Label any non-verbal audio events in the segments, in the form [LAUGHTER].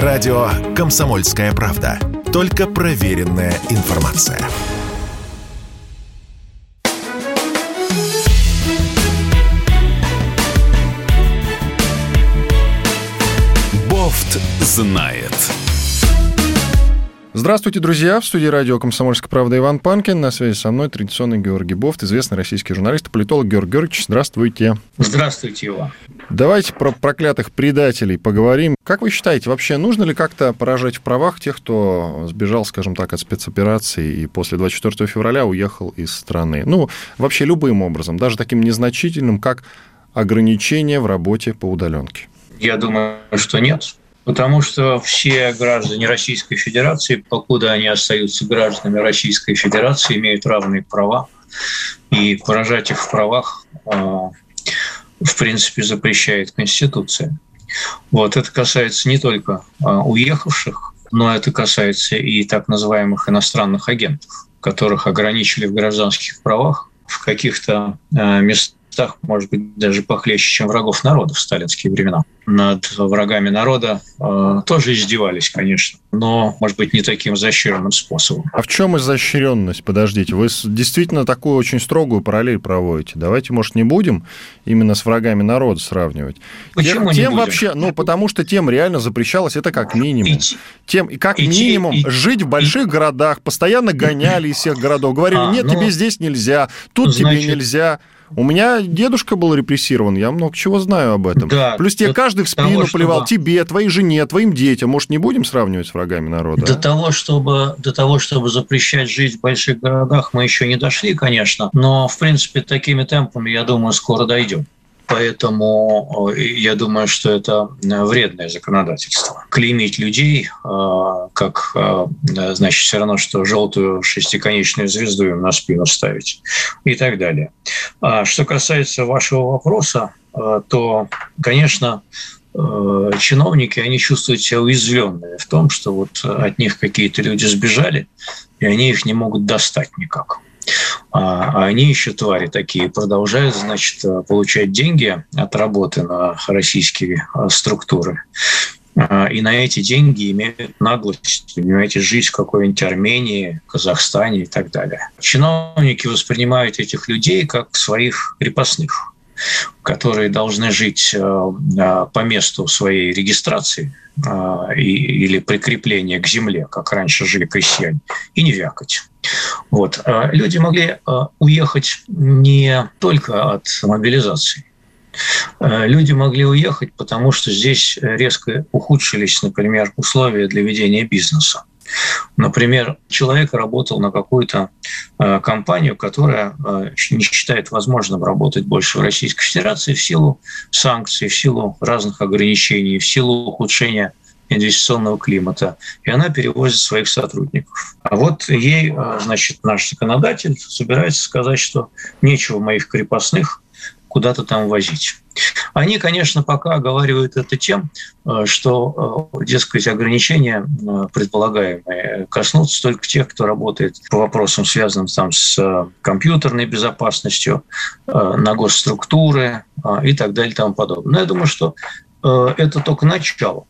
Радио «Комсомольская правда». Только проверенная информация. Бофт знает. Здравствуйте, друзья! В студии радио «Комсомольская правда» Иван Панкин. На связи со мной традиционный Георгий Бофт, известный российский журналист и политолог Георгий Георгиевич. Здравствуйте! Здравствуйте, Иван! Давайте про проклятых предателей поговорим. Как вы считаете, вообще нужно ли как-то поражать в правах тех, кто сбежал, скажем так, от спецоперации и после 24 февраля уехал из страны? Ну, вообще любым образом, даже таким незначительным, как ограничение в работе по удаленке. Я думаю, что нет. Потому что все граждане Российской Федерации, покуда они остаются гражданами Российской Федерации, имеют равные права. И поражать их в правах, а, в принципе, запрещает Конституция. Вот это касается не только а, уехавших, но это касается и так называемых иностранных агентов, которых ограничили в гражданских правах в каких-то а, местах местах, может быть, даже похлеще, чем врагов народа в сталинские времена. Над врагами народа э, тоже издевались, конечно, но, может быть, не таким изощренным способом. А в чем изощренность? Подождите, вы действительно такую очень строгую параллель проводите. Давайте, может, не будем именно с врагами народа сравнивать. Почему тем, не тем будем? вообще, ну, потому что тем реально запрещалось, это как минимум. Идти- Тем, и как идти- минимум и- жить в больших городах, постоянно гоняли из всех городов, говорили, А, нет, ну, тебе здесь нельзя, тут значит- тебе нельзя. У меня дедушка был репрессирован, я много чего знаю об этом. Да, Плюс тебе каждый в того, спину чтобы- плевал, тебе, твоей жене, твоим детям. Может, не будем сравнивать с врагами народа? До а? того, чтобы, до того, чтобы запрещать жить в больших городах, мы еще не дошли, конечно, но, в принципе, такими темпами, я думаю, скоро дойдем. Поэтому э, я думаю, что это э, вредное законодательство. Клеймить людей, э, как, значит, все равно, что желтую шестиконечную звезду им на спину ставить и так далее. А что касается вашего вопроса, то, конечно, чиновники, они чувствуют себя уязвленными в том, что вот от них какие-то люди сбежали, и они их не могут достать никак. А а они еще твари такие, продолжают, значит, э, получать деньги от работы на российские э, структуры. А, И на эти деньги имеют наглость, понимаете, жить в какой-нибудь Армении, Казахстане и так далее. Чиновники воспринимают этих людей как своих крепостных, которые должны жить э, по месту своей регистрации или прикрепления к земле, как раньше жили крестьяне, и не вякать. Вот. А Люди могли э, уехать не только от мобилизации. Э, Люди могли уехать, потому что здесь резко ухудшились, например, условия для ведения бизнеса. Например, человек работал на какую-то компанию, которая не считает возможным работать больше в Российской Федерации в силу санкций, в силу разных ограничений, в силу ухудшения инвестиционного климата, и она перевозит своих сотрудников. А вот ей, э, значит, наш законодатель собирается сказать, что нечего моих крепостных куда-то там возить. Они, конечно, пока оговаривают это тем, э, что, э, дескать, ограничения предполагаемые коснутся только тех, кто работает по вопросам, связанным там с компьютерной безопасностью, на госструктуры и так далее и тому подобное. Но я думаю, что это только начало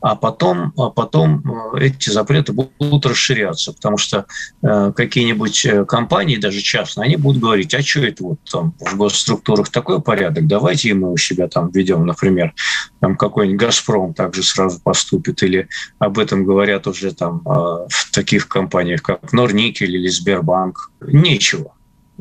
а потом, а потом э, эти запреты будут расширяться, потому что э, какие-нибудь э, компании, даже частные, они будут говорить, а что это вот там в госструктурах такой порядок, давайте мы у себя там введем, например, там какой-нибудь «Газпром» также сразу поступит, или об этом говорят уже там в таких компаниях, как Норникель или Сбербанк. Нечего,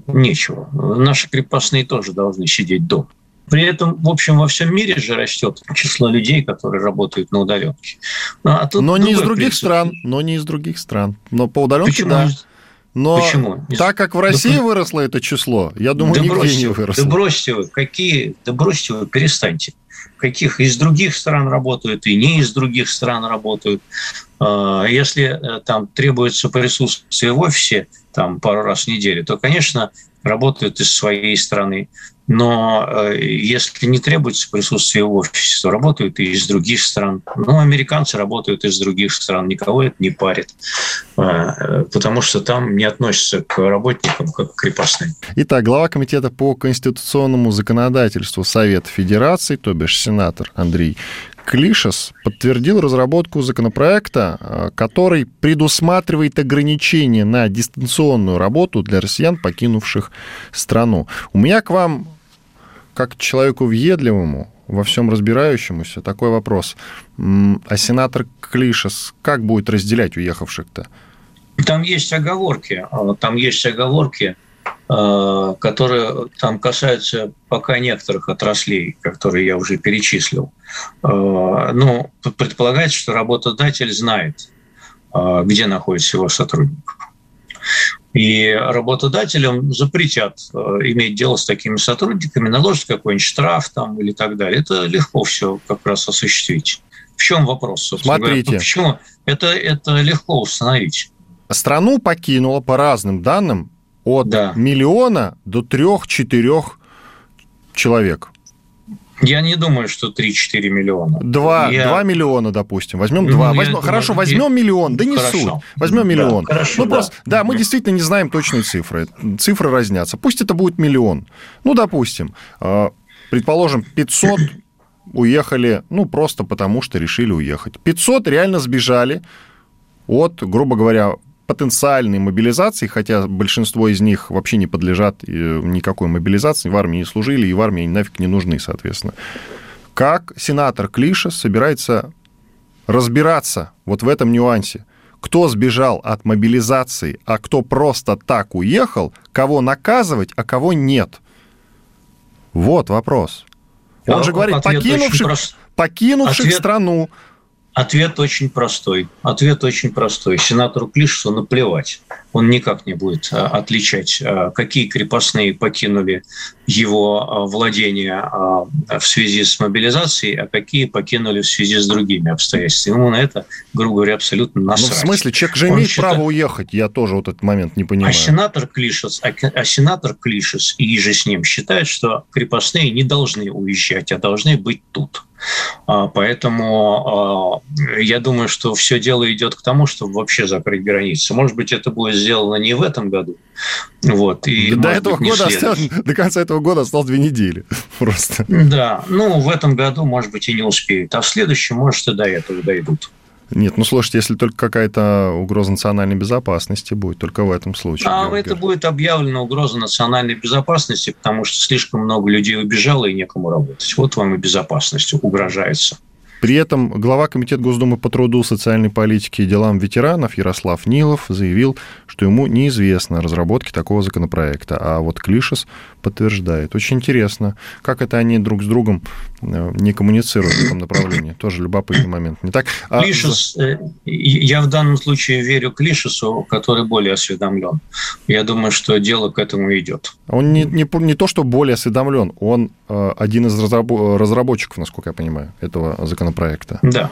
нечего. Наши крепостные тоже должны сидеть дома. При этом, в общем, во всем мире же растет число людей, которые работают на удаленке. А тут Но не из других принцип. стран, но не из других стран. Но по удаленке, Почему? да. Но Почему? так как в России выросло это число, я думаю, да нигде бросьте, не вы, выросло. да бросьте вы, какие, да бросьте вы, перестаньте. Каких из других стран работают и не из других стран работают. А, Если э, там требуется присутствие в офисе там пару раз в неделю, то, конечно, работают из своей страны. Но э, если не требуется присутствие в офисе, то работают и из других стран. Ну, американцы работают из других стран, никого это не парит, э, потому что там не относятся к работникам как к крепостным. Итак, глава комитета по конституционному законодательству Совета Федерации, то бишь сенатор Андрей Клишес подтвердил разработку законопроекта, э, который предусматривает ограничения на дистанционную работу для россиян, покинувших страну. У меня к вам, как человеку въедливому, во всем разбирающемуся, такой вопрос. А сенатор Клишес как будет разделять уехавших-то? Там есть оговорки. А, там есть оговорки Э, которые там касаются пока некоторых отраслей, которые я уже перечислил. Э, ну, предполагается, что работодатель знает, где находится его сотрудник. И работодателям запретят иметь дело с такими сотрудниками, наложат какой-нибудь штраф там или так далее. Это легко все как раз осуществить. В чем вопрос? Смотрите. Говоря? Почему? Это, это легко установить. Страну покинула по разным данным от да. миллиона до трех-четырех человек. Я не думаю, что 3-4 миллиона. 2, я... 2 миллиона, допустим. Возьмем ну, 2. Возьмем... Хорошо, возьмем миллион. Да не хорошо. суть. Возьмем миллион. Да, хорошо, ну, да. просто, да, мы действительно не знаем точные цифры. Цифры разнятся. Пусть это будет миллион. Ну, допустим, а, предположим, 500 уехали, ну, просто потому что решили уехать. 500 реально сбежали от, грубо говоря, потенциальной мобилизации, хотя большинство из них вообще не подлежат э, никакой мобилизации, в армии не служили, и в армии нафиг не нужны, соответственно. Как сенатор Клиша собирается разбираться вот в этом нюансе? Кто сбежал от мобилизации, а кто просто так уехал, кого наказывать, а кого нет? Вот вопрос. Он же говорит, покинувших, покинувших ответ... страну, Ответ очень простой. Ответ очень простой. Сенатору Клишесу наплевать. Он никак не будет а, отличать, а, какие крепостные покинули его а, владения в связи с мобилизацией, а какие покинули в связи с другими обстоятельствами. Ему на это, грубо говоря, абсолютно насрать. Ну, в смысле, человек же имеет считает... право уехать. Я тоже вот этот момент не понимаю. А сенатор Клишес, а, а сенатор Клишес и же с ним считают, что крепостные не должны уезжать, а должны быть тут. А, поэтому а, я думаю, что все дело идет к тому, чтобы вообще закрыть границы. Может быть, это будет сделано не в этом году. Вот, и, до, этого быть, года осталось, до конца этого года осталось две недели [LAUGHS] просто. Да, ну, в этом году, может быть, и не успеют. А в следующем, может, и до этого дойдут. Нет, ну слушайте, если только какая-то угроза национальной безопасности будет, только в этом случае. А это будет объявлена угроза национальной безопасности, потому что слишком много людей убежало и некому работать. Вот вам и безопасность угрожается. При этом глава Комитета Госдумы по труду, социальной политике и делам ветеранов Ярослав Нилов заявил, что ему неизвестно разработки такого законопроекта, а вот Клишес подтверждает. Очень интересно, как это они друг с другом не коммуницируют в этом направлении. Тоже любопытный момент, не так? А... Клишес, э, я в данном случае верю Клишесу, который более осведомлен. Я думаю, что дело к этому идет. Он не, не, не то, что более осведомлен, он э, один из разработчиков, насколько я понимаю, этого законопроекта. Да.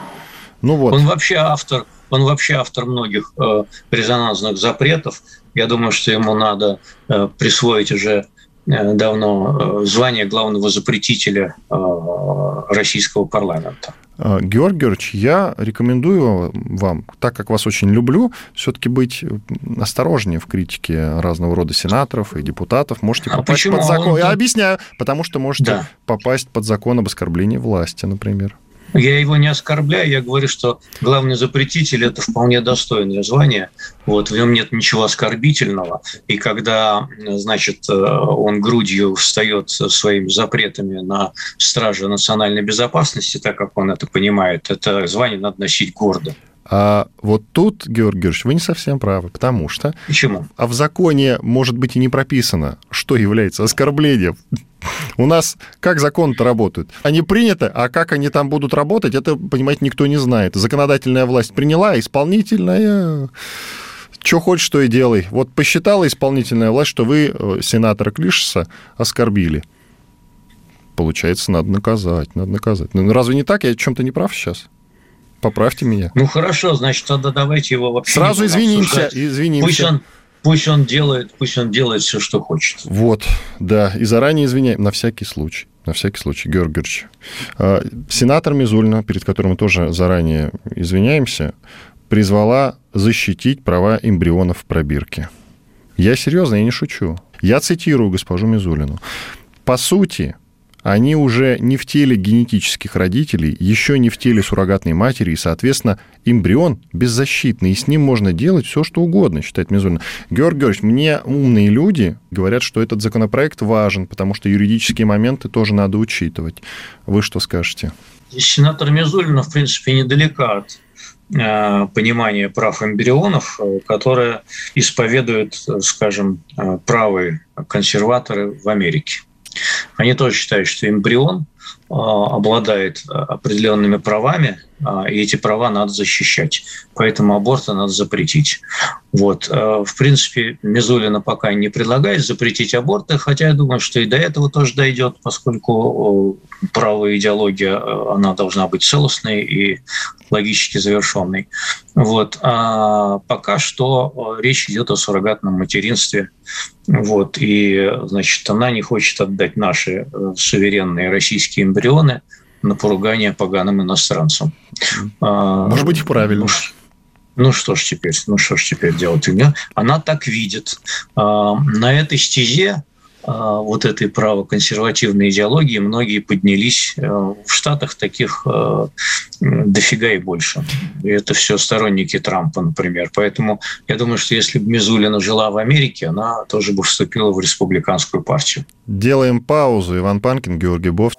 Ну вот. Он вообще автор, он вообще автор многих э, резонансных запретов. Я думаю, что ему надо э, присвоить уже э, давно э, звание главного запретителя э, российского парламента. Э, Георгий Георгиевич, я рекомендую вам, так как вас очень люблю, все-таки быть осторожнее в критике разного рода сенаторов и депутатов. Можете а попасть под закон. Он... Я объясняю, потому что можете да. попасть под закон об оскорблении власти, например. Я его не оскорбляю, я говорю, что главный запретитель – это вполне достойное звание. Вот, в нем нет ничего оскорбительного. И когда, значит, э, он грудью встает своими запретами на страже национальной безопасности, так как он это понимает, это звание надо носить гордо. А вот тут, Георгий Георгиевич, вы не совсем правы, потому что... Почему? А в законе, может быть, и не прописано, что является оскорблением. У нас как закон-то работают? Они приняты, а как они там будут работать, это, понимаете, никто не знает. Законодательная власть приняла, исполнительная... Что хочешь, что и делай. Вот посчитала исполнительная власть, что вы э, сенатора Клишеса оскорбили. Получается, надо наказать, надо наказать. Ну, разве не так? Я чем-то не прав сейчас? Поправьте меня. Ну хорошо, значит, тогда давайте его вообще. Сразу извинимся, извинимся. Пусть он, пусть он делает, пусть он делает все, что хочет. Вот, да, и заранее извиняем на всякий случай. На всякий случай, Георгий Георгиевич. А, сенатор Мизульна, перед которым мы тоже заранее извиняемся, призвала защитить права эмбрионов в пробирке. Я серьезно, я не шучу. Я цитирую госпожу Мизулину. По сути, они уже не в теле генетических родителей, еще не в теле суррогатной матери, и, соответственно, эмбрион беззащитный, и с ним можно делать все, что угодно, считает Мизулина. Георгий Георгиевич, мне умные люди говорят, что этот законопроект важен, потому что юридические моменты тоже надо учитывать. Вы что скажете? Сенатор Мизулина, в принципе, недалека от э, понимания прав эмбрионов, которые исповедуют, скажем, э, правые консерваторы в Америке. Они тоже считают, что эмбрион обладает определенными правами, и эти права надо защищать. Поэтому аборты надо запретить. Вот. В принципе, Мизулина пока не предлагает запретить аборты, хотя я думаю, что и до этого тоже дойдет, поскольку правая идеология, она должна быть целостной и логически завершенной. Вот. А пока что речь идет о суррогатном материнстве. Вот. И, значит, она не хочет отдать наши э, суверенные российские эмбрионы на поругание поганым иностранцам. А, Может быть, и правильно. Ну, ну что ж теперь, ну что ж теперь делать? Она так видит. А, на этой стезе а, вот этой правоконсервативной идеологии многие поднялись. Э, в Штатах таких э, дофига и больше. И это все сторонники Трампа, например. Поэтому я думаю, что если бы Мизулина жила в Америке, она тоже бы вступила в республиканскую партию. Делаем паузу. Иван Панкин, Георгий Бофт.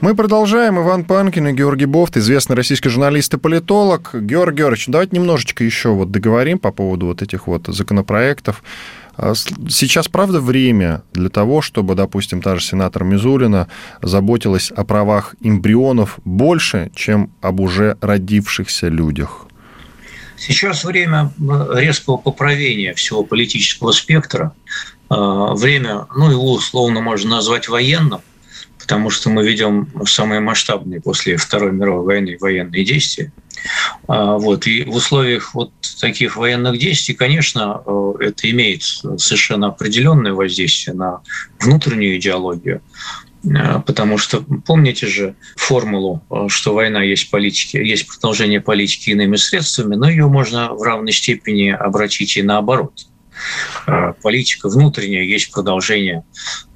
Мы продолжаем. Иван Панкин и Георгий Бофт, известный российский журналист и политолог. Георгий Георгиевич, давайте немножечко еще вот договорим по поводу вот этих вот законопроектов. А сейчас, правда, время для того, чтобы, допустим, та же сенатор Мизулина заботилась о правах эмбрионов больше, чем об уже родившихся людях? Сейчас время резкого поправления всего политического спектра. А, время, ну, его условно можно назвать военным, потому что мы ведем самые масштабные после Второй мировой войны военные действия. А, вот. И в условиях вот таких военных действий, конечно, э, это имеет совершенно определенное воздействие на внутреннюю идеологию. Э, потому что помните же формулу, э, что война есть политики, есть продолжение политики иными средствами, но ее можно в равной степени обратить и наоборот. Политика внутренняя есть продолжение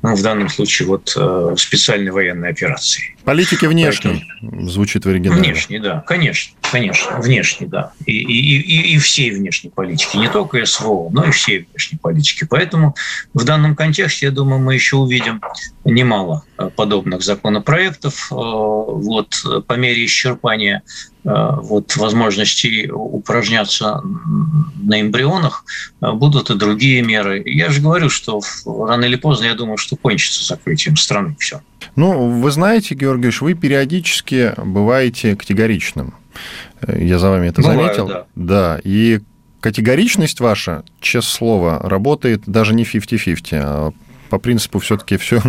ну, в данном случае вот э, специальной военной операции. Политики внешней Поэтому... звучит в оригинале. Внешней, да, конечно, конечно, внешней, да. И, и, и, и всей внешней политики, не только СВО, но и всей внешней политики. Поэтому в данном контексте, я думаю, мы еще увидим немало э, подобных законопроектов. Э, вот по мере исчерпания вот возможностей упражняться на эмбрионах будут и другие меры. Я же говорю, что рано или поздно, я думаю, что что кончится закрытием страны. Все. Ну, вы знаете, Георгиевич, вы периодически бываете категоричным. Я за вами это Бываю, заметил. Да. да. И категоричность ваша, честное слово, работает даже не 50-50, а по принципу все-таки все,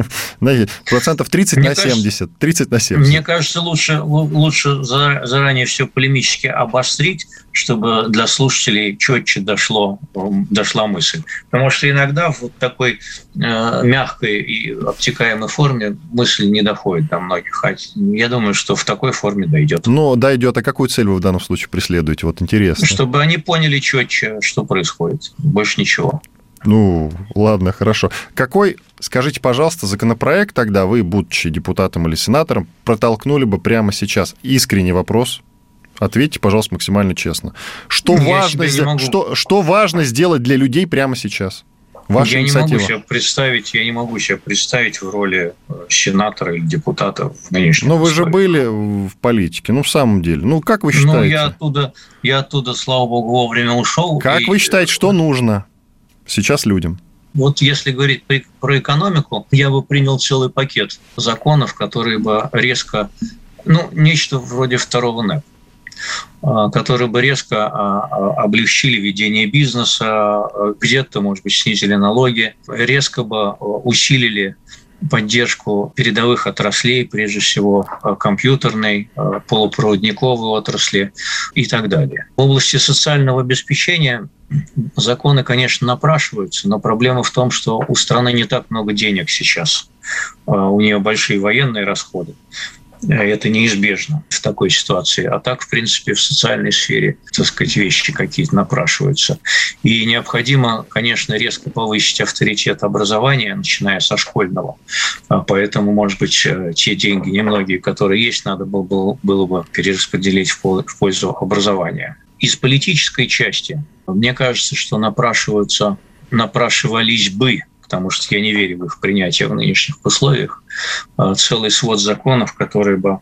[LAUGHS] процентов 30 мне на кажется, 70, 30 на 70. Мне кажется, лучше, лучше заранее все полемически обострить, чтобы для слушателей четче дошло, дошла мысль. Потому что иногда в вот такой э, мягкой и обтекаемой форме мысль не доходит до многих. А я думаю, что в такой форме дойдет. Но дойдет. А какую цель вы в данном случае преследуете? Вот интересно. Чтобы они поняли четче, что происходит. Больше ничего. Ну, ладно, хорошо. Какой, скажите, пожалуйста, законопроект тогда вы, будучи депутатом или сенатором, протолкнули бы прямо сейчас? Искренний вопрос. Ответьте, пожалуйста, максимально честно. Что, важно, что, что важно сделать для людей прямо сейчас? Ваша я инициатива. не могу себе представить, я не могу себе представить в роли э, сенатора или депутата в нынешнем. Но вы же были в политике, ну в самом деле. Ну как вы считаете? Ну я оттуда, я оттуда, слава богу, вовремя ушел. Как и... вы считаете, что нужно? Сейчас людям? Вот если говорить про экономику, я бы принял целый пакет законов, которые бы резко, ну, нечто вроде второго НЭП, а, которые бы резко а, а, облегчили ведение бизнеса, где-то, может быть, снизили налоги, резко бы усилили поддержку передовых отраслей, прежде всего компьютерной, полупроводниковой отрасли и так далее. В области социального обеспечения законы, конечно, напрашиваются, но проблема в том, что у страны не так много денег сейчас. У нее большие военные расходы. Это неизбежно в такой ситуации. А так, в принципе, в социальной сфере, так сказать, вещи какие-то напрашиваются. И необходимо, конечно, резко повысить авторитет образования, начиная со школьного. А поэтому, может быть, э, те деньги, немногие, которые есть, надо было, было бы перераспределить в пользу образования. Из политической части, мне кажется, что напрашиваются, напрашивались бы потому что я не верю в их принятие в нынешних условиях, а, целый свод законов, которые бы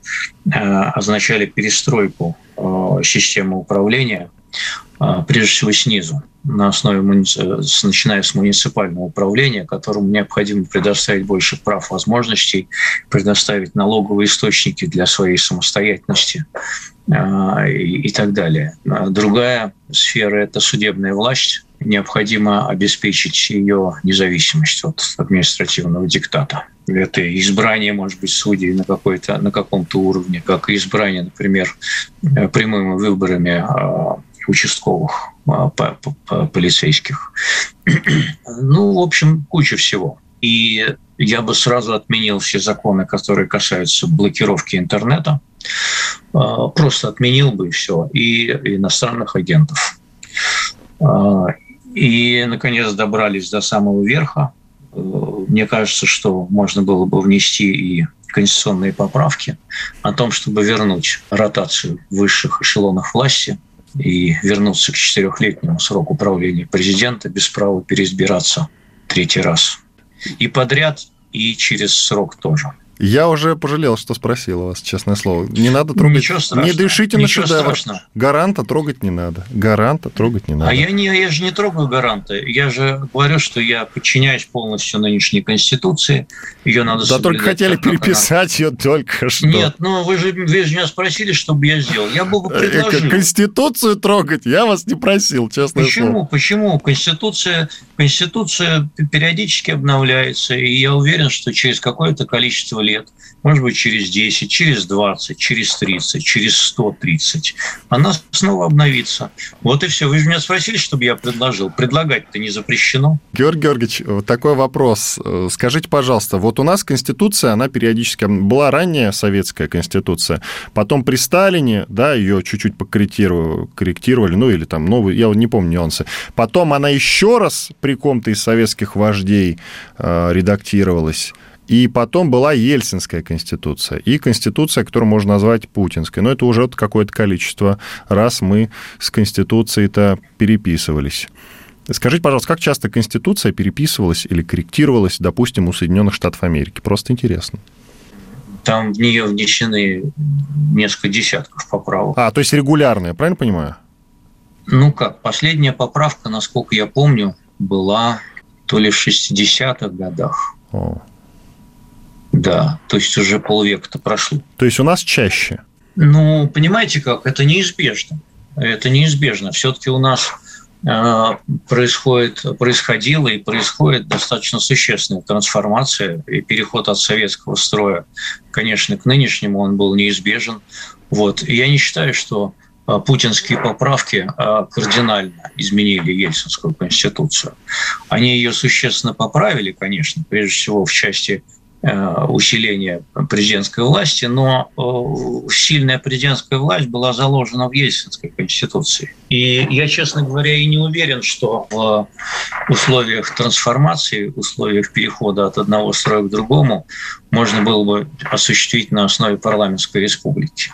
а, означали перестройку а, системы управления, прежде всего снизу, на основе, начиная с муниципального управления, которому необходимо предоставить больше прав, возможностей, предоставить налоговые источники для своей самостоятельности и так далее. Другая сфера – это судебная власть, необходимо обеспечить ее независимость от административного диктата. Это избрание, может быть, судей на, какой-то, на каком-то уровне, как избрание, например, э, прямыми выборами а, участковых а, полицейских. [CLEARS THROAT] Ну, в общем, куча всего. И я бы сразу отменил все законы, которые касаются блокировки интернета. А, просто отменил бы все. И иностранных агентов. И, наконец, добрались до самого верха. Э, мне кажется, что можно было бы внести и конституционные поправки о том, чтобы вернуть ротацию высших эшелонов власти и вернуться к четырехлетнему сроку правления президента без права переизбираться третий раз. И подряд, и через срок тоже. Я уже пожалел, что спросил вас, честное слово. Не надо трогать. Ничего страшного. Не дышите на Ничего шедевр. Страшного. Гаранта трогать не надо. Гаранта трогать не надо. А я, не, я же не трогаю гаранта. Я же говорю, что я подчиняюсь полностью нынешней Конституции. Ее надо Да только хотели переписать ее только что. Нет, ну вы же, вы же меня спросили, что бы я сделал. Я бы э, предложил. Конституцию трогать я вас не просил, честно Почему? Слово. Почему? Конституция, Конституция периодически обновляется, и я уверен, что через какое-то количество лет, может быть, через 10, через 20, через 30, через 130, она снова обновится. Вот и все. Вы же меня спросили, чтобы я предложил. Предлагать-то не запрещено. Георгий Георгиевич, такой вопрос. Скажите, пожалуйста, вот у нас Конституция, она периодически... Была ранняя советская Конституция, потом при Сталине, да, ее чуть-чуть покорректировали, ну или там новый, я не помню нюансы. Потом она еще раз при ком-то из советских вождей э, редактировалась. И потом была Ельцинская конституция и конституция, которую можно назвать путинской. Но это уже какое-то количество раз мы с конституцией-то переписывались. Скажите, пожалуйста, как часто конституция переписывалась или корректировалась, допустим, у Соединенных Штатов Америки? Просто интересно. Там в нее внесены несколько десятков поправок. А, то есть регулярные, правильно понимаю? Ну как, последняя поправка, насколько я помню, была то ли в 60-х годах. О. Да, то есть уже полвека-то прошло. То есть у нас чаще? Ну, понимаете как, это неизбежно. Это неизбежно. Все-таки у нас э, происходит, происходила и происходит достаточно существенная трансформация и переход от советского строя, конечно, к нынешнему он был неизбежен. Вот. И я не считаю, что э, путинские поправки э, кардинально изменили Ельцинскую конституцию. Они ее существенно поправили, конечно, прежде всего в части Э, усиления президентской власти, но э, сильная президентская власть была заложена в Ельцинской конституции. И я, честно говоря, и не уверен, что в условиях трансформации, условиях перехода от одного строя к другому можно было бы осуществить на основе парламентской республики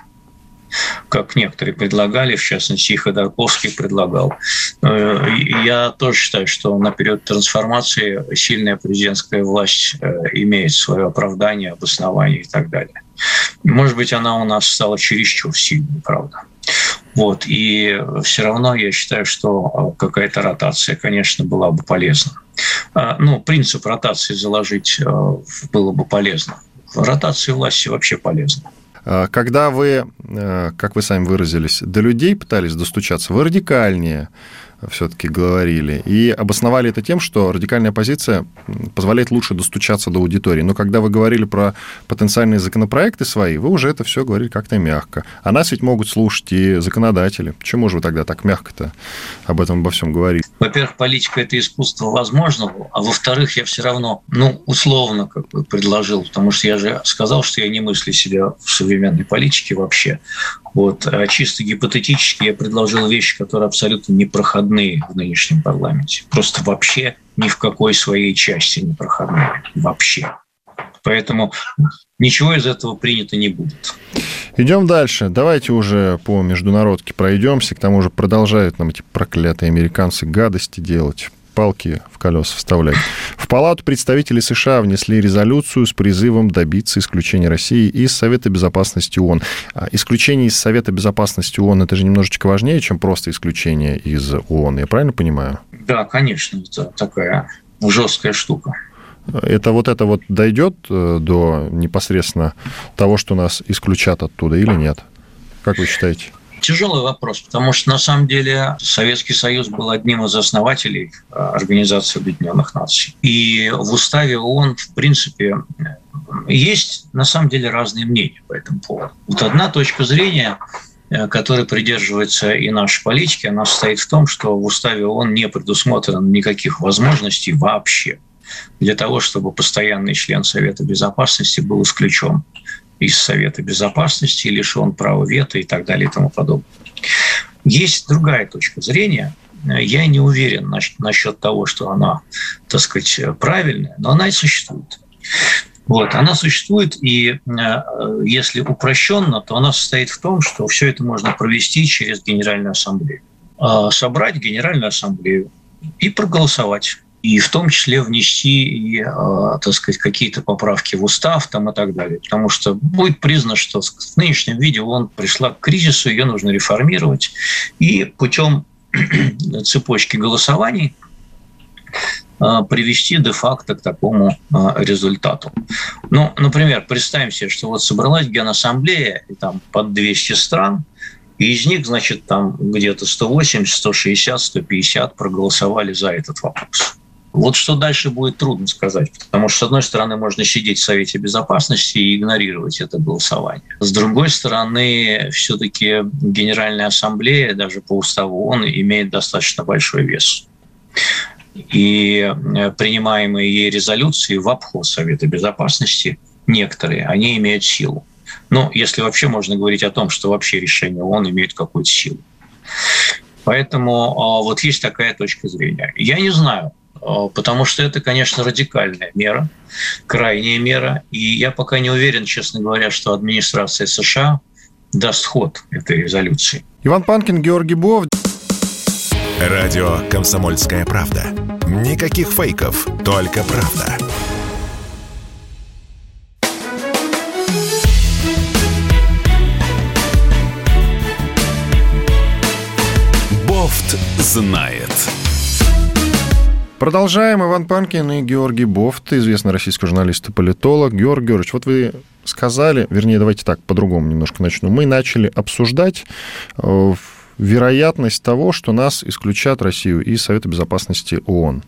как некоторые предлагали, в частности, и Ходорковский предлагал. Э, я тоже считаю, что на период трансформации сильная президентская власть э, имеет свое оправдание, обоснование и так далее. Может быть, она у нас стала чересчур сильной, правда. Вот. И все равно я считаю, что какая-то ротация, конечно, была бы полезна. А, ну, принцип ротации заложить э, было бы полезно. Ротация власти вообще полезна. А, когда вы, э, как вы сами выразились, до людей пытались достучаться, вы радикальнее все-таки говорили. И обосновали это тем, что радикальная позиция позволяет лучше достучаться до аудитории. Но когда вы говорили про потенциальные законопроекты свои, вы уже это все говорили как-то мягко. А нас ведь могут слушать и законодатели. Почему же вы тогда так мягко-то об этом обо всем говорите? Во-первых, политика – это искусство возможного, а во-вторых, я все равно, ну, условно как бы предложил, потому что я же сказал, что я не мыслю себя в современной политике вообще. Вот. А чисто гипотетически я предложил вещи, которые абсолютно непроходные в нынешнем парламенте. Просто вообще ни в какой своей части не проходные. Вообще. Поэтому ничего из этого принято не будет. Идем дальше. Давайте уже по международке пройдемся. К тому же продолжают нам эти проклятые американцы гадости делать палки в колеса вставлять. В Палату представителей США внесли резолюцию с призывом добиться исключения России из Совета Безопасности ООН. А исключение из Совета Безопасности ООН это же немножечко важнее, чем просто исключение из ООН. Я правильно понимаю? Да, конечно, это такая жесткая штука. Это вот это вот дойдет э, до непосредственно того, что нас исключат оттуда или нет? Как вы считаете? Тяжелый вопрос, потому что на самом деле Советский Союз был одним из основателей э, Организации Объединенных Наций. И в уставе ООН, в принципе, есть на самом деле разные мнения по этому поводу. Вот одна точка зрения э, которой придерживается и наши политики, она состоит в том, что в уставе ООН не предусмотрено никаких возможностей вообще для того, чтобы постоянный член Совета Безопасности был исключен из Совета Безопасности, лишен права вето и так далее и тому подобное. Есть другая точка зрения. Я не уверен насчет того, что она, так сказать, правильная, но она и существует. Вот, она существует, и э, если упрощенно, то она состоит в том, что все это можно провести через Генеральную Ассамблею. А собрать Генеральную Ассамблею и проголосовать и в том числе внести и, а, так сказать, какие-то поправки в устав там и так далее. Потому что будет признано, что в нынешнем виде он пришла к кризису, ее нужно реформировать. И путем [CLEARS THROAT] цепочки голосований а, привести де-факто к такому а, результату. Ну, например, представим себе, что вот собралась Генассамблея, и там под 200 стран, и из них, значит, там где-то 180, 160, 150 проголосовали за этот вопрос. Вот что дальше будет трудно сказать, потому что, с одной стороны, можно сидеть в Совете Безопасности и игнорировать это голосование. С другой стороны, все-таки Генеральная Ассамблея, даже по уставу ООН, имеет достаточно большой вес. И э, принимаемые ей резолюции в обход Совета Безопасности, некоторые, они имеют силу. Ну, если вообще можно говорить о том, что вообще решение ООН имеет какую-то силу. Поэтому а, вот есть такая точка зрения. Я не знаю, потому что это, конечно, радикальная мера, крайняя мера. И я пока не уверен, честно говоря, что администрация США даст ход этой резолюции. Иван Панкин, Георгий Бов. Радио «Комсомольская правда». Никаких фейков, только правда. Бофт знает. Продолжаем. Иван Панкин и Георгий Бофт, известный российский журналист и политолог. Георгий Георгиевич, вот вы сказали, вернее, давайте так, по-другому немножко начну. Мы начали обсуждать э, вероятность того, что нас исключат Россию из Совета Безопасности ООН.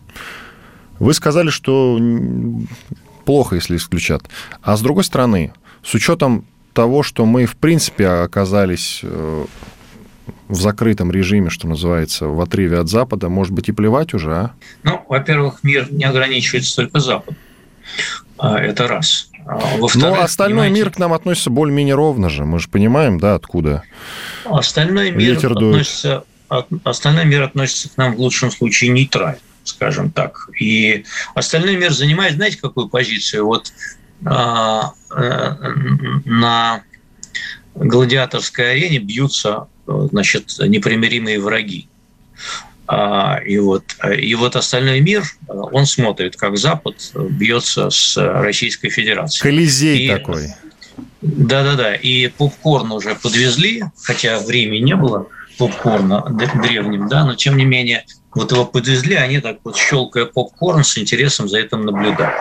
Вы сказали, что плохо, если исключат. А с другой стороны, с учетом того, что мы, в принципе, оказались э, в закрытом режиме, что называется, в отрыве от Запада, может быть, и плевать уже, а? Ну, во-первых, мир не ограничивается только Западом. А, это раз. А, Но ну, остальной мир к нам относится более-менее ровно же. Мы же понимаем, да, откуда остальной мир ветер относится, от, остальной мир относится к нам в лучшем случае нейтрально, скажем так. И остальной мир занимает, знаете, какую позицию? Вот а, а, на гладиаторской арене бьются значит, непримиримые враги. А, и вот, и вот остальной мир, он смотрит, как Запад бьется с Российской Федерацией. Колизей и, такой. Да-да-да. И попкорн уже подвезли, хотя времени не было попкорна древним, да, но тем не менее вот его подвезли, они так вот щелкая попкорн с интересом за этим наблюдают.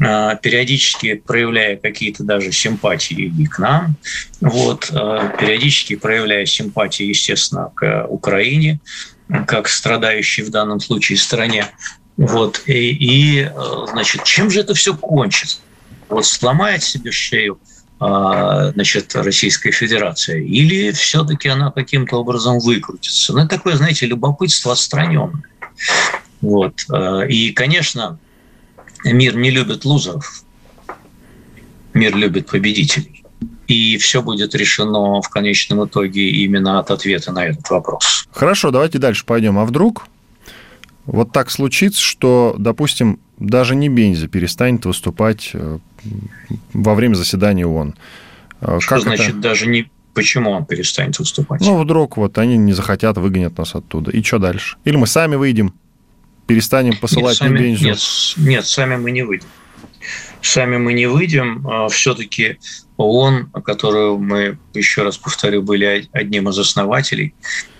А, периодически проявляя какие-то даже симпатии и к нам, вот, а, периодически проявляя симпатии, естественно, к Украине, как страдающей в данном случае стране. Вот. И, и значит, чем же это все кончится? Вот сломает себе шею значит, Российская Федерация, или все-таки она каким-то образом выкрутится. Ну, это такое, знаете, любопытство отстраненное. Вот. А, и, конечно, мир не любит лузеров, мир любит победителей. И все будет решено в конечном итоге именно от ответа на этот вопрос. Хорошо, давайте дальше пойдем. А вдруг вот так случится, что, допустим, даже не Бензи перестанет выступать э, во время заседания ООН. Э, что как значит это? даже не... Почему он перестанет выступать? Ну, вдруг вот они не захотят, выгонят нас оттуда. И что дальше? Или мы сами выйдем, перестанем посылать нет, сами, Бензу? Нет, нет, сами мы не выйдем. Сами мы не выйдем. А Все-таки ООН, которую мы, еще раз повторю, были одним из основателей,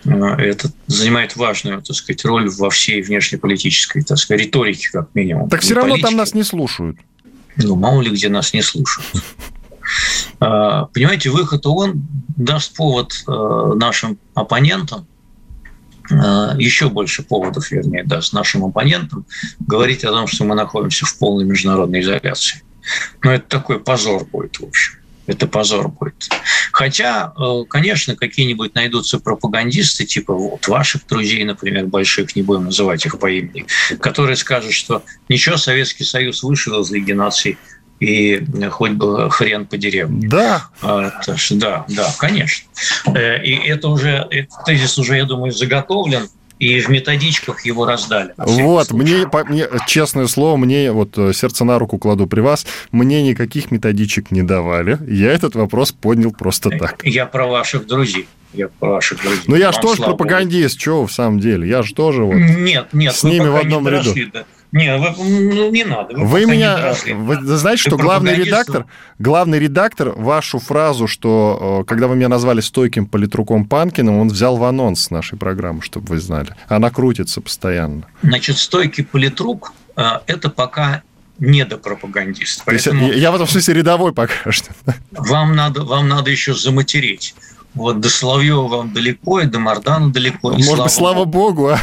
а, это занимает важную, так сказать, роль во всей внешнеполитической, так сказать, риторике, как минимум. Так все равно политики. там нас не слушают. Ну, мало ли где нас не слушают. А, понимаете, выход ООН даст повод нашим оппонентам, еще больше поводов, вернее, даст нашим оппонентам говорить о том, что мы находимся в полной международной изоляции. Но это такой позор будет, в общем это позор будет. Хотя, э, конечно, какие-нибудь найдутся пропагандисты, типа вот ваших друзей, например, больших, не будем называть их по имени, которые скажут, что ничего, Советский Союз вышел из Лиги наций, и хоть бы хрен по деревне. Да. Это, да, да, конечно. Э, и это уже, этот тезис уже, я думаю, заготовлен и в методичках его раздали. Вот, мне, по, мне, честное слово, мне вот э, сердце на руку кладу при вас, мне никаких методичек не давали. Я этот вопрос поднял просто э, так. Я про ваших друзей. Я про ваших друзей. Ну, я же тоже пропагандист, что в самом деле? Я же тоже вот нет, нет, с ними в одном ряду. До, не, вы, ну, не надо. Вы, вы меня, вы знаете, что главный редактор, главный редактор вашу фразу, что э, когда вы меня назвали стойким политруком Панкиным, он взял в анонс нашей программы, чтобы вы знали. Она крутится постоянно. Значит, стойкий политрук э, – это пока недопропагандист. Поэтому я в этом смысле рядовой пока что. Вам надо, вам надо еще заматерить. Вот до Соловьева вам далеко, и до Мардана далеко. Может слава быть, слава Богу. Богу, а?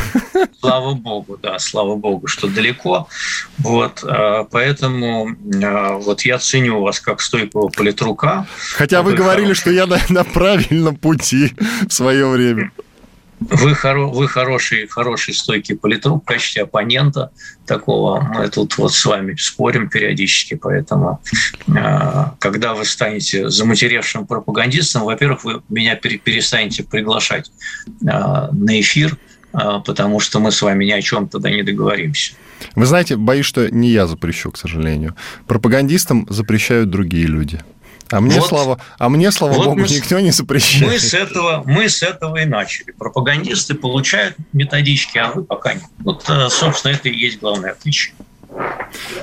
Слава Богу, да, слава Богу, что далеко. Вот, а, поэтому а, вот я ценю вас как стойкого политрука. Хотя вы, вы говорили, хороший. что я на, на правильном пути в свое время. Вы, хоро, вы хороший, хороший стойкий политрук в качестве оппонента такого. Мы тут вот с вами спорим периодически, поэтому э, когда вы станете заматеревшим пропагандистом, во-первых, вы меня перестанете приглашать э, на эфир, э, потому что мы с вами ни о чем тогда не договоримся. Вы знаете, боюсь, что не я запрещу, к сожалению. Пропагандистам запрещают другие люди. А мне, вот, слава, а мне, слава вот богу, мы, никто не запрещает. Мы с, этого, мы с этого и начали. Пропагандисты получают методички, а вы пока нет. Вот, э, собственно, это и есть главное отличие.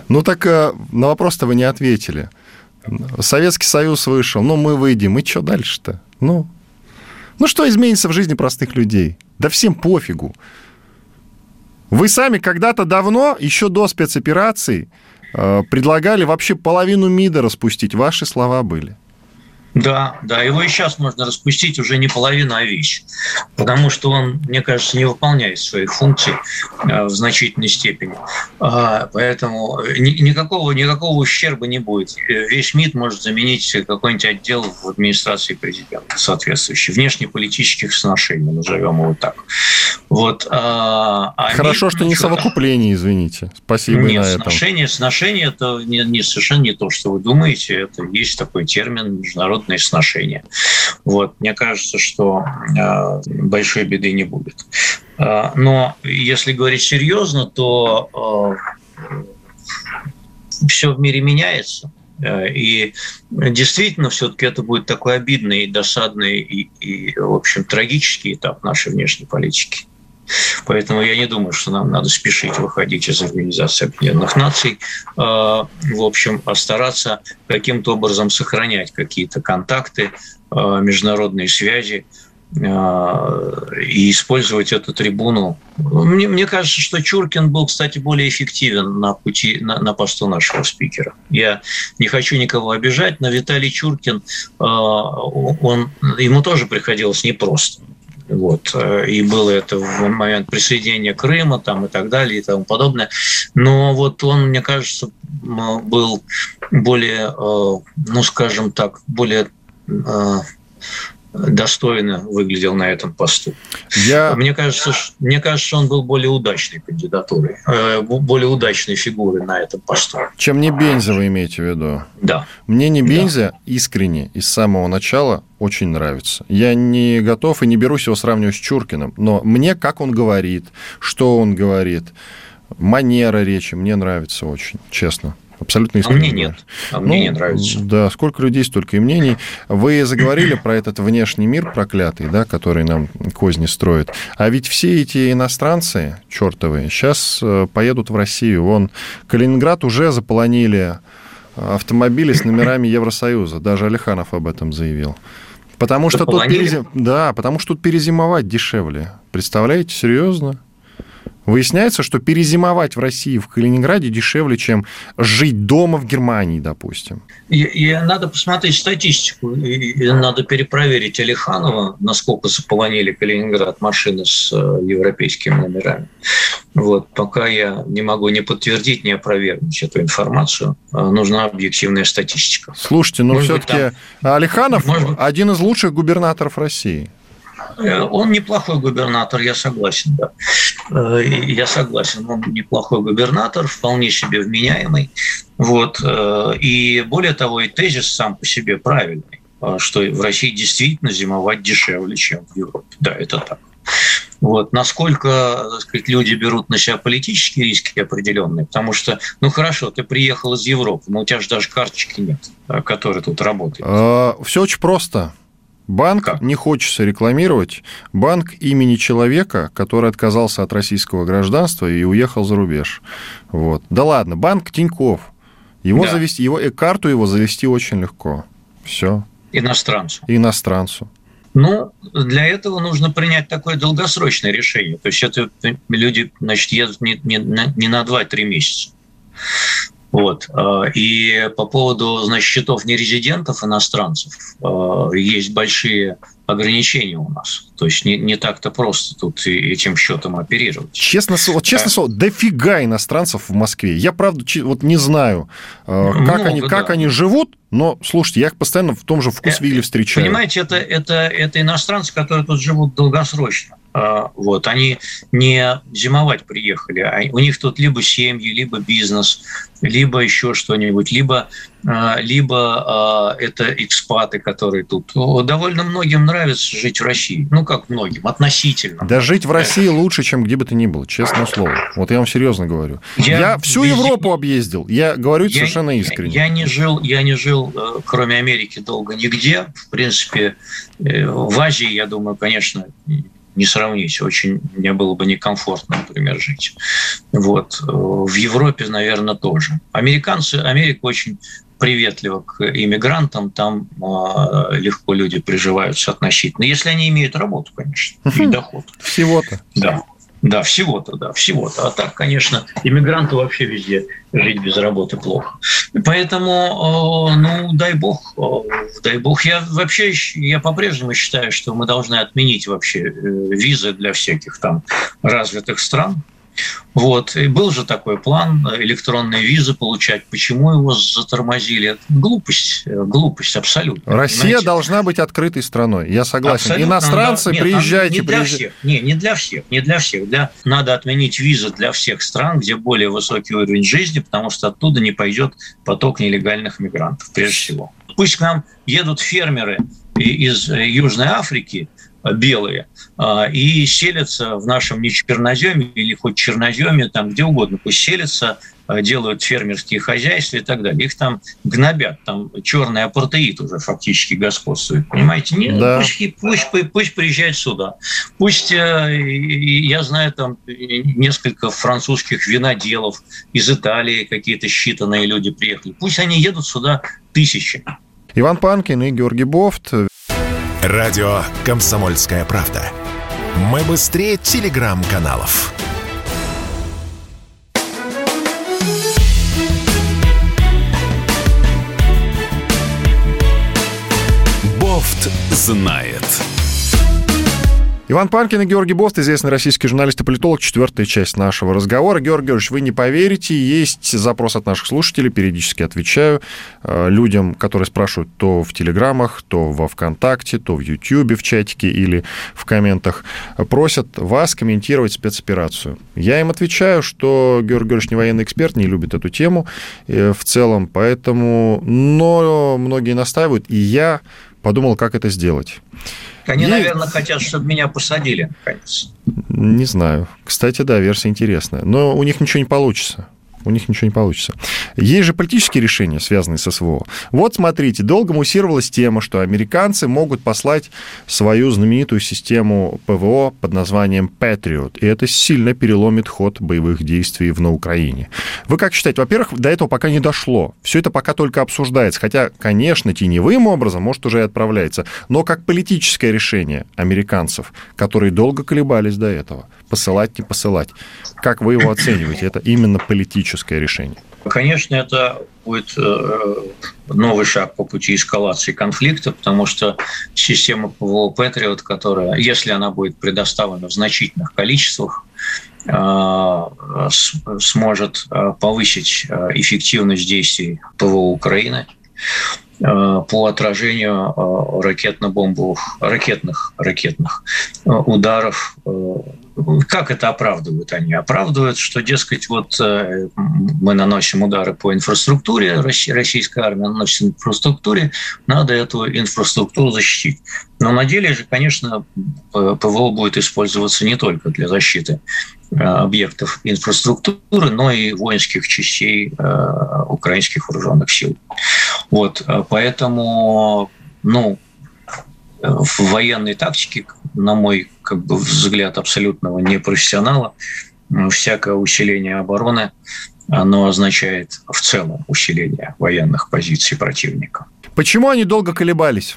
Ну так э, на вопрос-то вы не ответили. Советский Союз вышел, ну мы выйдем, и что дальше-то? Ну, ну что изменится в жизни простых людей? Да всем пофигу. Вы сами когда-то давно, еще до спецоперации, предлагали вообще половину МИДа распустить. Ваши слова были. Да, да, его и сейчас можно распустить уже не половину, а вещь. Потому что он, мне кажется, не выполняет своих функций э, в значительной степени. А, поэтому никакого, никакого ущерба не будет. Весь МИД может заменить какой-нибудь отдел в администрации президента соответствующий. Внешнеполитических сношений, назовем его так. Вот, а, а Хорошо, МИД, что не совокупление, извините. Спасибо Нет, на этом. Сношение, сношение это не, не совершенно не то, что вы думаете. Это есть такой термин международные сношения. Вот. Мне кажется, что э, большой беды не будет. Э, но если говорить серьезно, то э, все в мире меняется. И действительно, все-таки это будет такой обидный, досадный и, и, в общем, трагический этап нашей внешней политики. Поэтому я не думаю, что нам надо спешить выходить из Организации Объединенных Наций. А, в общем, а стараться каким-то образом сохранять какие-то контакты, а, международные связи, и использовать эту трибуну. Мне, мне кажется, что Чуркин был, кстати, более эффективен на пути на, на посту нашего спикера. Я не хочу никого обижать, но Виталий Чуркин, он, ему тоже приходилось непросто Вот. И было это в момент присоединения Крыма там, и так далее и тому подобное. Но вот он, мне кажется, был более, ну, скажем так, более достойно выглядел на этом посту. Я... Мне, кажется, мне кажется, он был более удачной кандидатурой, э, более удачной фигурой на этом посту. Чем не Бенза вы имеете в виду? Да. Мне не Бенза да. искренне и с самого начала очень нравится. Я не готов и не берусь его сравнивать с Чуркиным, но мне, как он говорит, что он говорит, манера речи мне нравится очень, честно. Абсолютно искренне. А мне нет. А мне ну, не нравится. Да, сколько людей, столько и мнений. Вы заговорили про этот внешний мир проклятый, да, который нам козни строит. А ведь все эти иностранцы чертовые сейчас э, поедут в Россию. Вон Калининград уже заполонили автомобили с номерами [COUGHS] Евросоюза. Даже Алиханов об этом заявил. Потому что, тут перезим... да, потому что тут перезимовать дешевле. Представляете, серьезно? Выясняется, что перезимовать в России, в Калининграде дешевле, чем жить дома в Германии, допустим. И, и надо посмотреть статистику, и, и надо перепроверить Алиханова, насколько заполонили Калининград машины с э, европейскими номерами. Вот, пока я не могу ни подтвердить, ни опровергнуть эту информацию, э, нужна объективная статистика. Слушайте, но все-таки Алиханов может... один из лучших губернаторов России. Э, он неплохой губернатор, я согласен, да. Э, я согласен, он неплохой губернатор, вполне себе вменяемый. Вот. Э, и более того, и тезис сам по себе правильный, что в России действительно зимовать дешевле, чем в Европе. Да, это так. Вот. Насколько так сказать, люди берут на себя политические риски определенные, потому что, ну хорошо, ты приехал из Европы, но у тебя же даже карточки нет, которые тут работают. А, Все очень просто. Банк как? не хочется рекламировать. Банк имени человека, который отказался от российского гражданства и уехал за рубеж. Вот. Да ладно, банк Тиньков. Его да. завести, его, э, карту его завести очень легко. Все. Иностранцу. Иностранцу. Ну, для этого нужно принять такое долгосрочное решение. То есть это люди, значит, едут не, не, не на 2-3 месяца. Вот. А, и по поводу значит, счетов нерезидентов, иностранцев, а, есть большие ограничения у нас. То есть не, не так-то просто тут этим счетом оперировать. Честно, вот, честно а... слово, дофига иностранцев в Москве. Я, правда, вот не знаю, как, Много, они, как да. они живут, но, слушайте, я их постоянно в том же Вкусвилле э, встречаю. Понимаете, это, это, это иностранцы, которые тут живут долгосрочно. А, вот, они не зимовать приехали, а у них тут либо семьи, либо бизнес, либо еще что-нибудь, либо, а, либо а, это экспаты, которые тут. Довольно многим нравится жить в России. Ну, как многим, относительно. Да жить в России лучше, чем где бы то ни было, честное слово. Вот я вам серьезно говорю. Я, я всю везде... Европу объездил. Я говорю я, совершенно искренне. Я, я не жил, я не жил, э, кроме Америки, долго нигде. В принципе, э, в Азии, я думаю, конечно, не сравнить. Очень мне было бы некомфортно, например, жить. Вот. В Европе, наверное, тоже. Американцы, Америка очень приветливо к иммигрантам, там э, легко люди приживаются относительно. Если они имеют работу, конечно, и доход. Всего-то. Да. Да, всего-то, да, всего-то. А так, конечно, иммигранту вообще везде жить без работы плохо. Поэтому, ну, дай бог, дай бог. Я вообще, я по-прежнему считаю, что мы должны отменить вообще э, визы для всяких там развитых стран, вот. И был же такой план электронные визы получать. Почему его затормозили? Глупость. Глупость абсолютно. Россия понимаете? должна быть открытой страной. Я согласен. Абсолютно, Иностранцы, Нет, приезжайте. Не для всех. Не, не для всех. Не для всех. Для... Надо отменить визы для всех стран, где более высокий уровень жизни, потому что оттуда не пойдет поток нелегальных мигрантов, прежде всего. Пусть к нам едут фермеры из Южной Африки, белые, а, и селятся в нашем не черноземе или хоть черноземе, там где угодно, пусть селятся, а, делают фермерские хозяйства и так далее. Их там гнобят, там черный апартеид уже фактически господствует, понимаете? Нет, да. пусть, пусть, пусть приезжают сюда. Пусть, э, я знаю, там несколько французских виноделов из Италии, какие-то считанные люди приехали. Пусть они едут сюда тысячи. Иван Панкин и Георгий Бофт Радио «Комсомольская правда». Мы быстрее телеграм-каналов. Бофт знает. Иван Панкин и Георгий Бост, известный российский журналист и политолог, четвертая часть нашего разговора. Георгий Георгиевич, вы не поверите, есть запрос от наших слушателей, периодически отвечаю э, людям, которые спрашивают то в Телеграмах, то во Вконтакте, то в Ютьюбе, в чатике или в комментах, просят вас комментировать спецоперацию. Я им отвечаю, что Георгий Георгиевич не военный эксперт, не любит эту тему э, в целом, поэтому... Но многие настаивают, и я подумал, как это сделать. Они, Есть... наверное, хотят, чтобы меня посадили, наконец. Не знаю. Кстати, да, версия интересная. Но у них ничего не получится у них ничего не получится. Есть же политические решения, связанные с СВО. Вот смотрите, долго муссировалась тема, что американцы могут послать свою знаменитую систему ПВО под названием Patriot, и это сильно переломит ход боевых действий на Украине. Вы как считаете? Во-первых, до этого пока не дошло. Все это пока только обсуждается. Хотя, конечно, теневым образом, может, уже и отправляется. Но как политическое решение американцев, которые долго колебались до этого, посылать, не посылать. Как вы его оцениваете? Это именно политическое решение. Конечно, это будет э, новый шаг по пути эскалации конфликта, потому что система ПВО «Патриот», которая, если она будет предоставлена в значительных количествах, э, сможет э, повысить эффективность действий ПВО Украины – по отражению э, ракетно-бомбовых, ракетных, ракетных э, ударов. Как это оправдывают они? Оправдывают, что, дескать, вот мы наносим удары по инфраструктуре, российская армия наносит инфраструктуре, надо эту инфраструктуру защитить. Но на деле же, конечно, ПВО будет использоваться не только для защиты объектов инфраструктуры, но и воинских частей украинских вооруженных сил. Вот, э, поэтому, ну, в военной тактике, на мой как бы, взгляд абсолютного непрофессионала, всякое усиление обороны, оно означает в целом усиление военных позиций противника. Почему они долго колебались?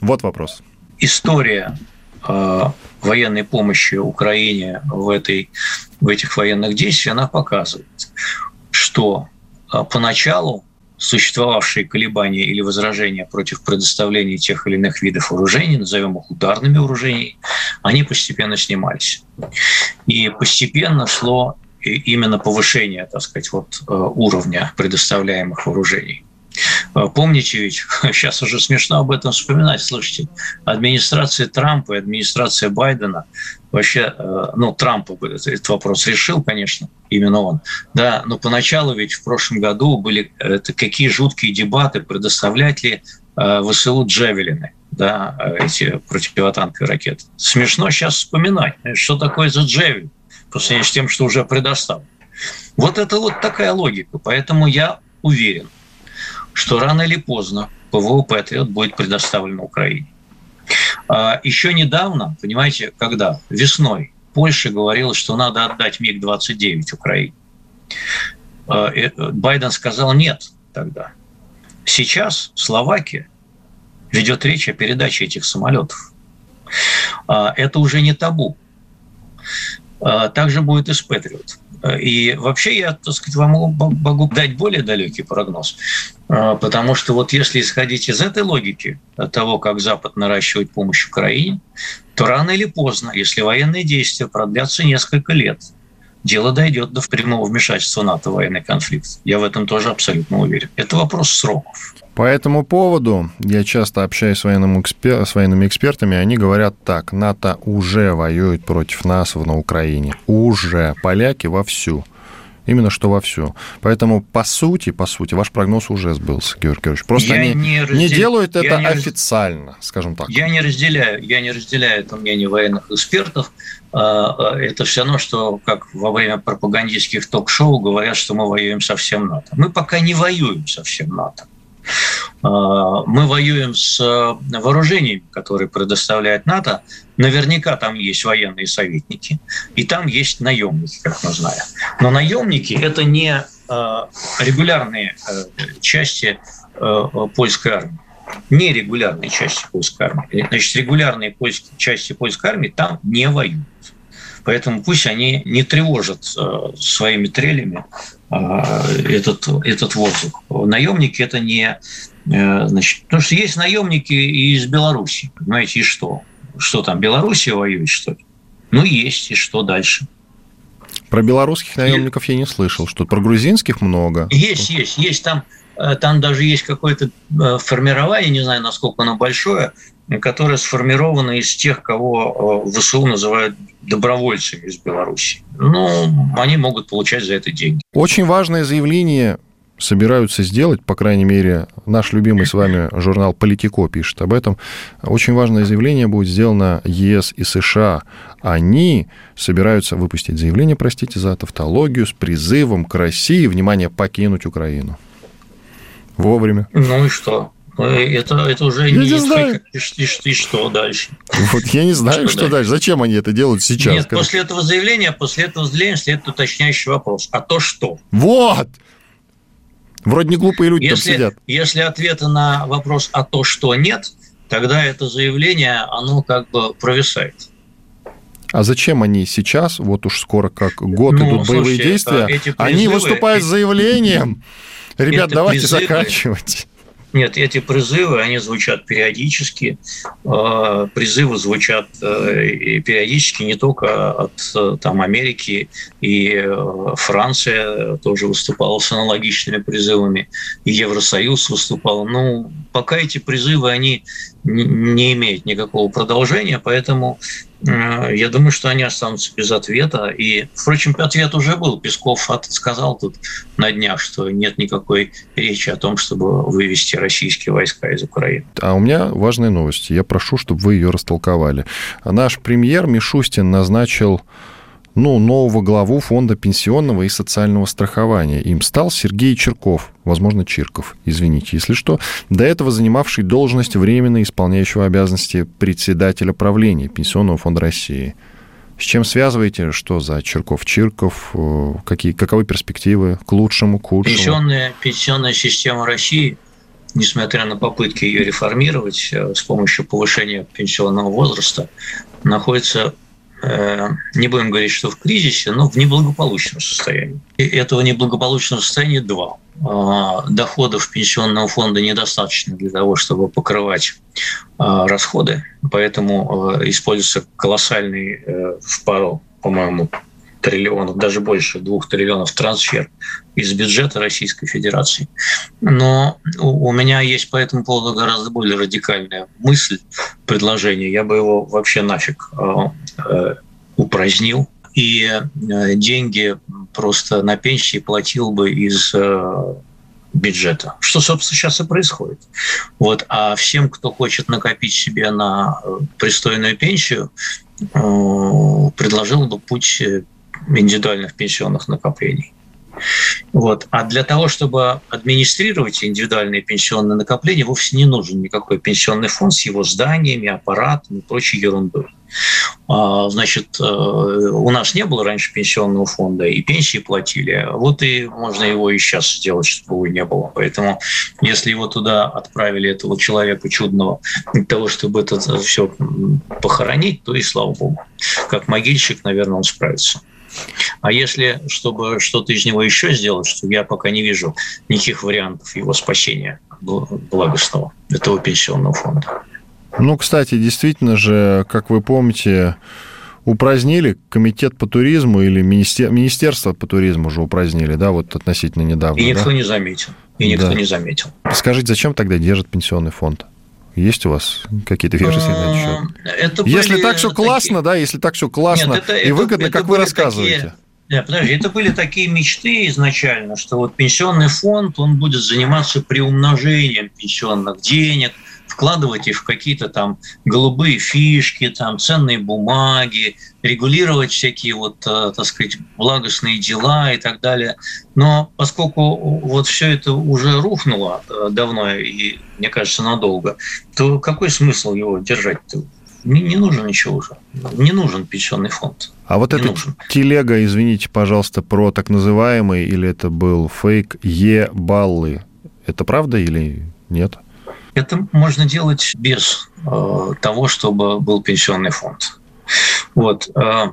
Вот вопрос. История э, военной помощи Украине в, этой, в этих военных действиях, она показывает, что э, поначалу существовавшие колебания или возражения против предоставления тех или иных видов вооружений, назовем их ударными вооружениями, они постепенно снимались. И постепенно шло именно повышение, так сказать, вот, э, уровня предоставляемых вооружений. Э, помните ведь, [LAUGHS] сейчас уже смешно об этом вспоминать, слушайте, администрация Трампа и администрация Байдена вообще, э, ну, Трамп этот вопрос решил, конечно, именно он, да, но поначалу ведь в прошлом году были это какие жуткие дебаты, предоставлять ли э, ВСУ Джавелины, да, эти противотанковые ракеты. Смешно сейчас вспоминать, что такое за Джавелин, по сравнению с тем, что уже предоставлено. Вот это вот такая логика. Поэтому я уверен – что рано или поздно ПВО «Патриот» будет предоставлено Украине. А еще недавно, понимаете, когда? Весной Польша говорила, что надо отдать МиГ-29 Украине. А, Байден сказал нет тогда. Сейчас Словакия ведет речь о передаче этих самолетов. А, это уже не табу. Также будет и с «Патриот». И вообще я, так сказать, вам могу дать более далекий прогноз. А, потому что вот если исходить из этой логики, того, как Запад наращивает помощь Украине, то рано или поздно, если военные действия продлятся несколько лет, дело дойдет до прямого вмешательства НАТО в военный конфликт. Я в этом тоже абсолютно уверен. Это вопрос сроков. По этому поводу я часто общаюсь с, военным экспер... с военными экспертами, они говорят так, НАТО уже воюет против нас на Украине. Уже. Поляки вовсю. Именно что вовсю. Поэтому, по сути, по сути, ваш прогноз уже сбылся, Георгий Георгиевич. Просто я они не, раздел... не делают это не официально, скажем так. Я не разделяю, я не разделяю это мнение военных экспертов. А, а, это все равно, что как во время пропагандистских ток-шоу говорят, что мы воюем со всем НАТО. Мы пока не воюем со всем НАТО. А, мы воюем с э, вооружениями, которые предоставляет НАТО. Наверняка там есть военные советники, и там есть наемники, как мы знаем. Но наемники – это не э, регулярные э, части польской армии нерегулярные части польской армии. Значит, регулярные части польской армии там не воюют. Поэтому пусть они не тревожат своими трелями этот, этот воздух. Наемники – это не Э, значит, потому что есть наемники из Беларуси, понимаете, и что? Что там, Белоруссия воюет, что ли? Ну, есть, и что дальше? Про белорусских наемников я не слышал, что про грузинских много. Есть, есть, есть. Там, там даже есть какое-то э, формирование, не знаю, насколько оно большое, которое сформировано из тех, кого э, ВСУ называют добровольцами из Беларуси. Ну, они могут получать за это деньги. Очень важное заявление собираются сделать, по крайней мере, наш любимый с вами журнал «Политико» пишет об этом. Очень важное заявление будет сделано ЕС и США. Они собираются выпустить заявление, простите за тавтологию, с призывом к России, внимание, покинуть Украину. Вовремя. Ну и что? Ну, это, это уже я не, не знаю. И, и, и что дальше? Вот я не знаю, что, что дальше? дальше. Зачем они это делают сейчас? Нет, после этого заявления, после этого заявления следует уточняющий вопрос. А то что? Вот! Вроде не глупые люди если, там сидят. Если ответа на вопрос «а то, что нет», тогда это заявление, оно как бы провисает. А зачем они сейчас, вот уж скоро как год ну, идут слушайте, боевые действия, призывы, они выступают с заявлением, ребят, давайте призывы, заканчивать. Нет, эти призывы, они звучат периодически. А, призывы звучат э, периодически не только от там, Америки, и э, Франция тоже выступала с аналогичными призывами, и Евросоюз выступал. Ну, пока эти призывы, они не имеют никакого продолжения, поэтому Э, я думаю, что они останутся без ответа. И, впрочем, ответ уже был. Песков сказал тут на днях, что нет никакой речи о том, чтобы вывести российские войска из Украины. А у меня важная новость. Я прошу, чтобы вы ее растолковали. Наш премьер Мишустин назначил ну, нового главу Фонда пенсионного и социального страхования. Им стал Сергей Черков, возможно, Чирков, извините, если что, до этого занимавший должность временно исполняющего обязанности председателя правления Пенсионного фонда России. С чем связываете? Что за Черков? Чирков? Э, какие, каковы перспективы? К лучшему, к худшему? Пенсионная, пенсионная система России, несмотря на попытки ее реформировать э, с помощью повышения пенсионного возраста, находится не будем говорить, что в кризисе, но в неблагополучном состоянии. И этого неблагополучного состояния два. А, доходов пенсионного фонда недостаточно для того, чтобы покрывать а, расходы, поэтому э, используется колоссальный э, в пару, по-моему, триллионов, даже больше двух триллионов трансфер из бюджета Российской Федерации. Но у меня есть по этому поводу гораздо более радикальная мысль, предложение. Я бы его вообще нафиг э, э, упразднил. И э, деньги просто на пенсии платил бы из бюджета. Что, собственно, сейчас и происходит. Вот. А всем, кто хочет накопить себе на пристойную пенсию, предложил бы путь индивидуальных пенсионных накоплений. Вот. А для того, чтобы администрировать индивидуальные пенсионные накопления, вовсе не нужен никакой пенсионный фонд с его зданиями, аппаратом и прочей ерундой. А, значит, э, у нас не было раньше пенсионного фонда, и пенсии платили. Вот и можно его и сейчас сделать, чтобы его не было. Поэтому, если его туда отправили, этого человека чудного, для того, чтобы это все похоронить, то и слава богу. Как могильщик, наверное, он справится. А если, чтобы что-то из него еще сделать, что я пока не вижу никаких вариантов его спасения благостного этого пенсионного фонда. Ну, кстати, действительно же, как вы помните, упразднили комитет по туризму или министер... министерство по туризму уже упразднили, да, вот относительно недавно. И никто да? не заметил. И никто да. не заметил. Скажите, зачем тогда держит пенсионный фонд? Есть у вас какие-то версии на этот счет? если так все классно, да, если так все классно и выгодно, как вы рассказываете. Нет, подожди, это были такие мечты изначально, что вот пенсионный фонд, он будет заниматься приумножением пенсионных денег – вкладывать их в какие-то там голубые фишки, там ценные бумаги, регулировать всякие вот, э, так сказать, благостные дела и так далее. Но поскольку вот все это уже рухнуло э, давно и, мне кажется, надолго, то какой смысл его держать-то? Не, не нужен ничего уже. Не нужен пенсионный фонд. А вот эта телега, извините, пожалуйста, про так называемый, или это был фейк, Е-баллы, это правда или нет? Это можно делать без э, того, чтобы был пенсионный фонд. Вот. Э,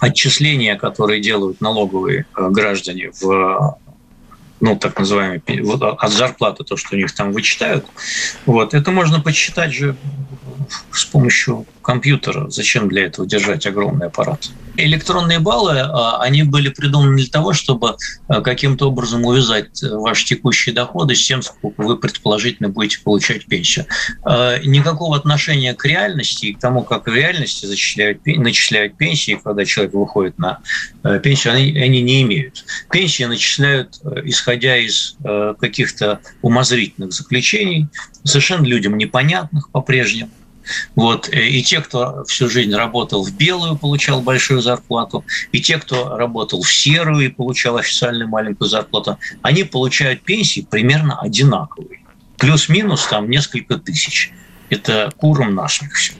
отчисления, которые делают налоговые э, граждане в ну, так называемые, от зарплаты, то, что у них там вычитают, вот, это можно подсчитать же с помощью компьютера. Зачем для этого держать огромный аппарат? Электронные баллы, а, они были придуманы для того, чтобы а, каким-то образом увязать ваши текущие доходы с тем, сколько вы предположительно будете получать пенсию. А, никакого отношения к реальности и к тому, как в реальности зачисляют, начисляют пенсии, когда человек выходит на пенсию, они, они не имеют. Пенсии начисляют, исходя из каких-то умозрительных заключений, совершенно людям непонятных по-прежнему. Вот. Э, и те, кто всю жизнь работал в белую, получал большую зарплату, и те, кто работал в серую и получал официальную маленькую зарплату, они получают пенсии примерно одинаковые. Плюс-минус там несколько тысяч. Это куром насмех все.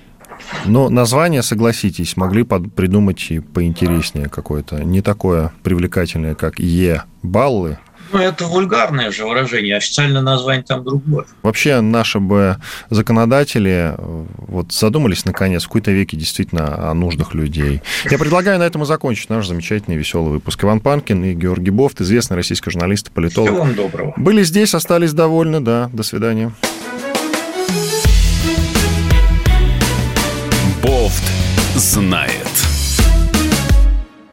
Но название, согласитесь, могли придумать и поинтереснее какое-то. Не такое привлекательное, как Е-баллы, ну, это вульгарное же выражение, официальное название там другое. Вообще, наши бы законодатели вот задумались, наконец, в какой-то веке действительно о нуждах людей. Я предлагаю на этом и закончить наш замечательный веселый выпуск. Иван Панкин и Георгий Бофт, известный российский журналист и политолог. Всего вам доброго. Были здесь, остались довольны, да. До свидания. Бофт знает.